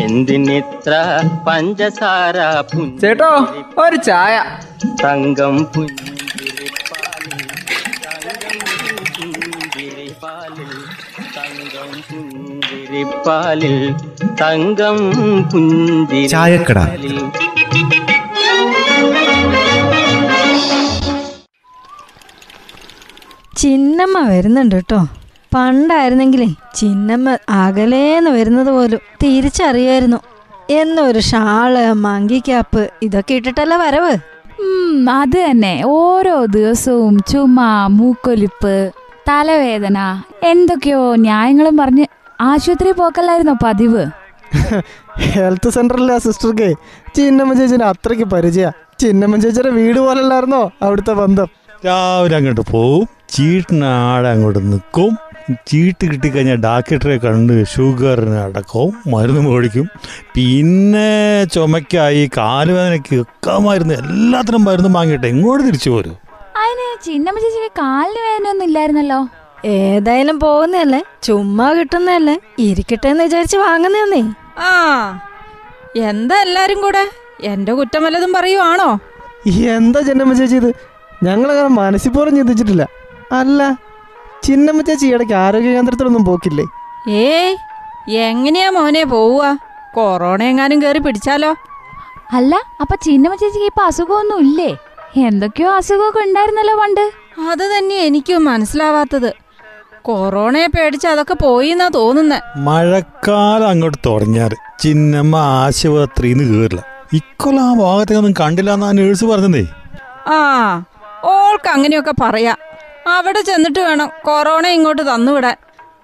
എന്തിനിത്ര പഞ്ചസാര ചേട്ടോ ഒരു ചായ തങ്കം പുഞ്ചിരിപ്പാലിൽ തങ്കം പുഞ്ചിരിപ്പാലിൽ തങ്കം പുഞ്ചിരി തങ്കം ചായക്കട. പുഞ്ചിരിപ്പാലിൽ ചിന്നമ്മ വരുന്നുണ്ട് കേട്ടോ പണ്ടായിരുന്നെങ്കിലേ ചിന്നമ്മ അകലേന്ന് വരുന്നത് പോലും തിരിച്ചറിയായിരുന്നു. എന്നൊരു ഷാൾ മങ്കിക്കാപ്പ് ഇതൊക്കെ ഇട്ടിട്ടല്ല വരവ്? ഉം, അത് തന്നെ. ഓരോ ദിവസവും ചുമ മൂക്കൊലിപ്പ് തലവേദന എന്തൊക്കെയോ ന്യായങ്ങളും പറഞ്ഞ് ആശുപത്രി പോക്കല്ലായിരുന്നോ പതിവ്? ഹെൽത്ത് സെന്ററിലെ സിസ്റ്റർക്ക് ചിന്നമ്മ ചേച്ചിനെ അത്രയ്ക്ക് പരിചയ. ചിന്നമ്മ ചേച്ചിയുടെ വീട് പോലല്ലായിരുന്നോ അവിടുത്തെ ബന്ധം? രാവിലെ അങ്ങോട്ട് പോവും ചീട്ടിനാടെ അങ്ങോട്ട് നിൽക്കും ചീട്ട് കിട്ടിക്കഴിഞ്ഞാൽ ഡാക്ടറെ കണ്ട് ഷുഗറിന് അടക്കവും മരുന്ന് മേടിക്കും. പിന്നെ ചുമക്കായി കാലുവേദനയ്ക്ക് ഒക്കെ മരുന്ന് എല്ലാത്തിനും മരുന്ന് വാങ്ങിയിട്ട് എങ്ങോട്ട് തിരിച്ചു പോരും? അതിന് ചിന്നമ്മ ചേച്ചിക്ക് കാലിന് വേദനയൊന്നും ഇല്ലായിരുന്നല്ലോ? ഏതായാലും പോകുന്നതല്ലേ? ചുമ്മാ കിട്ടുന്നതല്ലേ? ഇരിക്കട്ടെ എന്ന് വിചാരിച്ച് വാങ്ങുന്നേ ആ എന്താ എല്ലാരും കൂടെ? എന്റെ കുറ്റം വല്ലതും പറയുവാണോ? എന്താ ചെന്നമ്മ ചേച്ചി ഇത്? ഞങ്ങളങ്ങനെ മനസ്സിൽ പോലും ചിന്തിച്ചിട്ടില്ല. അല്ല ചിന്നമ്മ ചേച്ചി ഇടയ്ക്ക് ആരോഗ്യ കേന്ദ്രത്തിലൊന്നും പോക്കില്ലേ? ഏയ് എങ്ങനെയാ മോനെ പോവുക? കൊറോണ എങ്ങാനും കേറി പിടിച്ചാലോ? അല്ല അപ്പൊ ചിന്നമ്മ ചേച്ചിക്ക് ഇപ്പൊ അസുഖമൊന്നും ഇല്ലേ? എന്തൊക്കെയോ അസുഖമൊക്കെ ഉണ്ടായിരുന്നല്ലോ പണ്ട്. അത് തന്നെ എനിക്കും മനസ്സിലാവാത്തത്. കൊറോണയെ പേടിച്ച് അതൊക്കെ പോയി എന്നാ തോന്നുന്നേ. മഴക്കാലം അങ്ങോട്ട് തുടങ്ങിയാൽ ചിന്നമ്മ ആശുപത്രിന്ന് കയറില്ല ഇക്കൊല ആ ഭാഗത്തേക്കൊന്നും കണ്ടില്ല എന്നാ നേഴ്സ് പറഞ്ഞതേ. ആ ഓൾക്ക് അങ്ങനെയൊക്കെ പറയാ. അവിടെ ചെന്നിട്ട് വേണം കൊറോണ ഇങ്ങോട്ട് തന്നുവിടാൻ.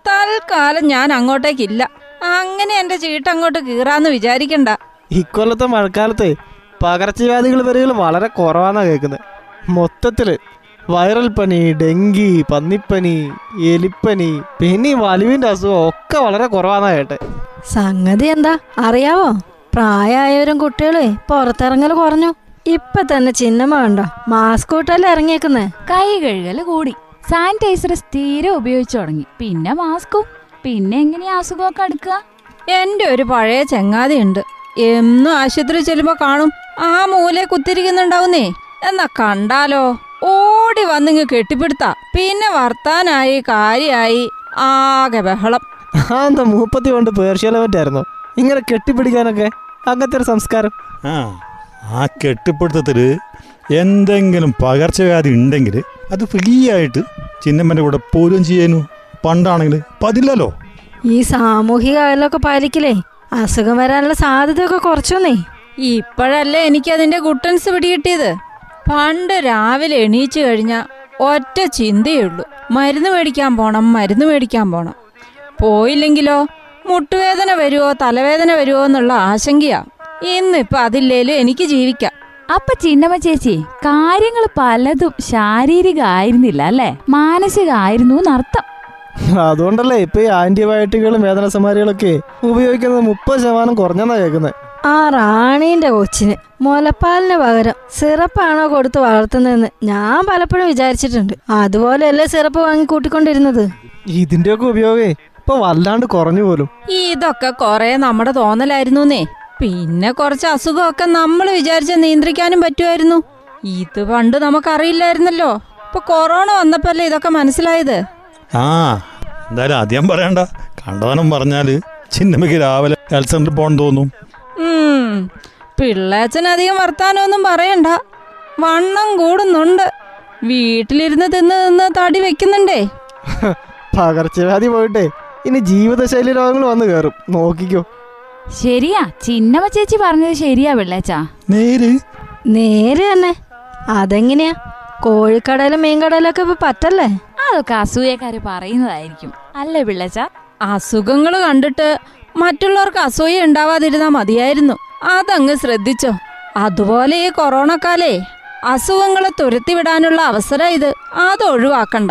തൽക്കാലം ഞാൻ അങ്ങോട്ടേക്കില്ല. അങ്ങനെ എന്റെ ചീട്ട് അങ്ങോട്ട് കീറാന്ന് വിചാരിക്കണ്ട. ഇക്കൊല്ലത്തെ മഴക്കാലത്ത് പകർച്ചവ്യാധികൾ വരികൾ വളരെ കുറവാന്നാ കേൾക്കുന്നത് മൊത്തത്തിൽ വൈറൽ പനി ഡെങ്കി പന്നിപ്പനി എലിപ്പനി പിന്നെ വലിവിന്റെ അസുഖം ഒക്കെ വളരെ കുറവാന്നാ കേട്ടെ. സംഗതി എന്താ? അറിയാവോ? പ്രായമായവരും കുട്ടികളെ പുറത്തിറങ്ങൽ കുറഞ്ഞു. ഇപ്പൊ തന്നെ ചിന്നമ്മ കണ്ടോ മാസ്ക് കൂട്ടല്ലേ ഇറങ്ങിയേക്കുന്നേ? കൈ കഴുകൽ കൂടി. സാനിറ്റൈസർ സ്ഥിരം ഉപയോഗിച്ചു തുടങ്ങി. പിന്നെ മാസ്കും പിന്നെ എങ്ങനെയാ അസുഖമൊക്കെ അടുക്കുക? എന്റെ ഒരു പഴയ ചങ്ങാതിയുണ്ട്. എന്നും ആശുപത്രി ചെല്ലുമ്പോ കാണും ആ മൂലെ കുത്തിരിക്കുന്നുണ്ടാവുന്നേ. എന്നാ കണ്ടാലോ? ഓടി വന്നിങ്ങ് കെട്ടിപ്പിടുത്ത. പിന്നെ വർത്താനായി കാര്യായി ആകെ ബഹളം. ആ എന്താ മൂപ്പത്തി കൊണ്ട് പറ്റായിരുന്നോ ഇങ്ങനെ കെട്ടിപ്പിടിക്കാനൊക്കെ അങ്ങനത്തെ ഒരു സംസ്കാരം. ആ. ആ കെട്ടിപ്പിടുത്തത്തിൽ എന്തെങ്കിലും പകർച്ചവ്യാധി ഉണ്ടെങ്കിൽ അത് ഫ്രീ ആയിട്ട് ചിന്നമ്മന്റെ കൂടെ പോലും ചെയ്യാനു. പണ്ടാണെങ്കിൽ പതില്ലല്ലോ. ഈ സാമൂഹിക അകലൊക്കെ പാലിക്കില്ലേ അസുഖം വരാനുള്ള സാധ്യതയൊക്കെ കുറച്ചോന്നേ. ഇപ്പോഴല്ലേ എനിക്കതിന്റെ ഗുട്ടൻസ് പിടികിട്ടിയത്. പണ്ട് രാവിലെ എണീച്ചു കഴിഞ്ഞ ഒറ്റ ചിന്തയുള്ളൂ മരുന്ന് മേടിക്കാൻ പോണം മരുന്ന് മേടിക്കാൻ പോണം. പോയില്ലെങ്കിലോ മുട്ടുവേദന വരുമോ തലവേദന വരുമോ എന്നുള്ള ആശങ്കയാ. ഇന്നിപ്പോ അതില്ലേലും എനിക്ക് ജീവിക്കാം. അപ്പൊ ചിന്നമ്മ ചേച്ചി കാര്യങ്ങൾ പലതും ശാരീരിക ആയിരുന്നില്ല അല്ലേ? മാനസിക ആയിരുന്നു എന്നർത്ഥം അതുകൊണ്ടല്ലേ ഇപ്പൊ ഈ ആന്റിബയോട്ടിക്കുകളും വേദന സമാരികളൊക്കെ ഉപയോഗിക്കുന്നത് മുപ്പത് ശതമാനം കുറഞ്ഞെന്നാ കേൾക്കുന്നത് ആ റാണീന്റെ കൊച്ചിന് മുലപ്പാലിന് പകരം സിറപ്പാണോ കൊടുത്ത് വളർത്തുന്നതെന്ന് ഞാൻ പലപ്പോഴും വിചാരിച്ചിട്ടുണ്ട്. അതുപോലെയല്ലേ സിറപ്പ് വാങ്ങി കൂട്ടിക്കൊണ്ടിരുന്നത് ഇതിന്റെയൊക്കെ ഉപയോഗേ ഇപ്പൊ വല്ലാണ്ട് കുറഞ്ഞു പോലും. ഇതൊക്കെ കൊറേ നമ്മുടെ തോന്നലായിരുന്നേ പിന്നെ കുറച്ച് അസുഖമൊക്കെ നമ്മൾ വിചാരിച്ച നിയന്ത്രിക്കാനും പറ്റുമായിരുന്നു. ഇത് പണ്ട് നമുക്കറിയില്ലായിരുന്നല്ലോ. ഇപ്പൊ കൊറോണ വന്നപ്പല്ലേ ഇതൊക്കെ മനസ്സിലായത്? ആ എന്തായാലും ആദ്യം പറയണ്ട. കണ്ടവനം പറഞ്ഞാൽ ചിന്നമ്മയ്ക്ക് രാവിലെ ഹെൽത്ത് സെന്ററിൽ പോകണം തോന്നും. പിള്ളേച്ചനധികം പിള്ളേച്ചൻ അധികം വർത്താനമൊന്നും പറയണ്ട. വണ്ണം കൂടുന്നുണ്ട്. വീട്ടിലിരുന്ന് തിന്ന് തിന്ന് തടി വെക്കുന്നുണ്ടേ. പകർച്ചവ്യാധി പോയിട്ടേ. ഇനി ജീവിതശൈലി രോഗങ്ങൾ വന്നു കയറും നോക്കിക്കോ. ശരിയാ ചിന്നമ്മ ചേച്ചി പറഞ്ഞത് ശരിയാ വെള്ളേച്ചാ. നേര്? നേര് തന്നെ. അതെങ്ങനെയാ? കോഴിക്കടയിലും മീൻകടയിലൊക്കെ ഇപ്പൊ പറ്റല്ലേ? അതൊക്കെ അസൂയക്കാര് പറയുന്നതായിരിക്കും. അല്ലേ പിള്ളച്ച അസുഖങ്ങൾ കണ്ടിട്ട് മറ്റുള്ളവർക്ക് അസൂയ ഉണ്ടാവാതിരുന്നാ മതിയായിരുന്നു. അതങ്ങ് ശ്രദ്ധിച്ചോ. അതുപോലെ ഈ കൊറോണക്കാലേ കാലേ അസുഖങ്ങളെ തുരത്തിവിടാനുള്ള അവസരം ഇത്. അത് ഒഴിവാക്കണ്ട.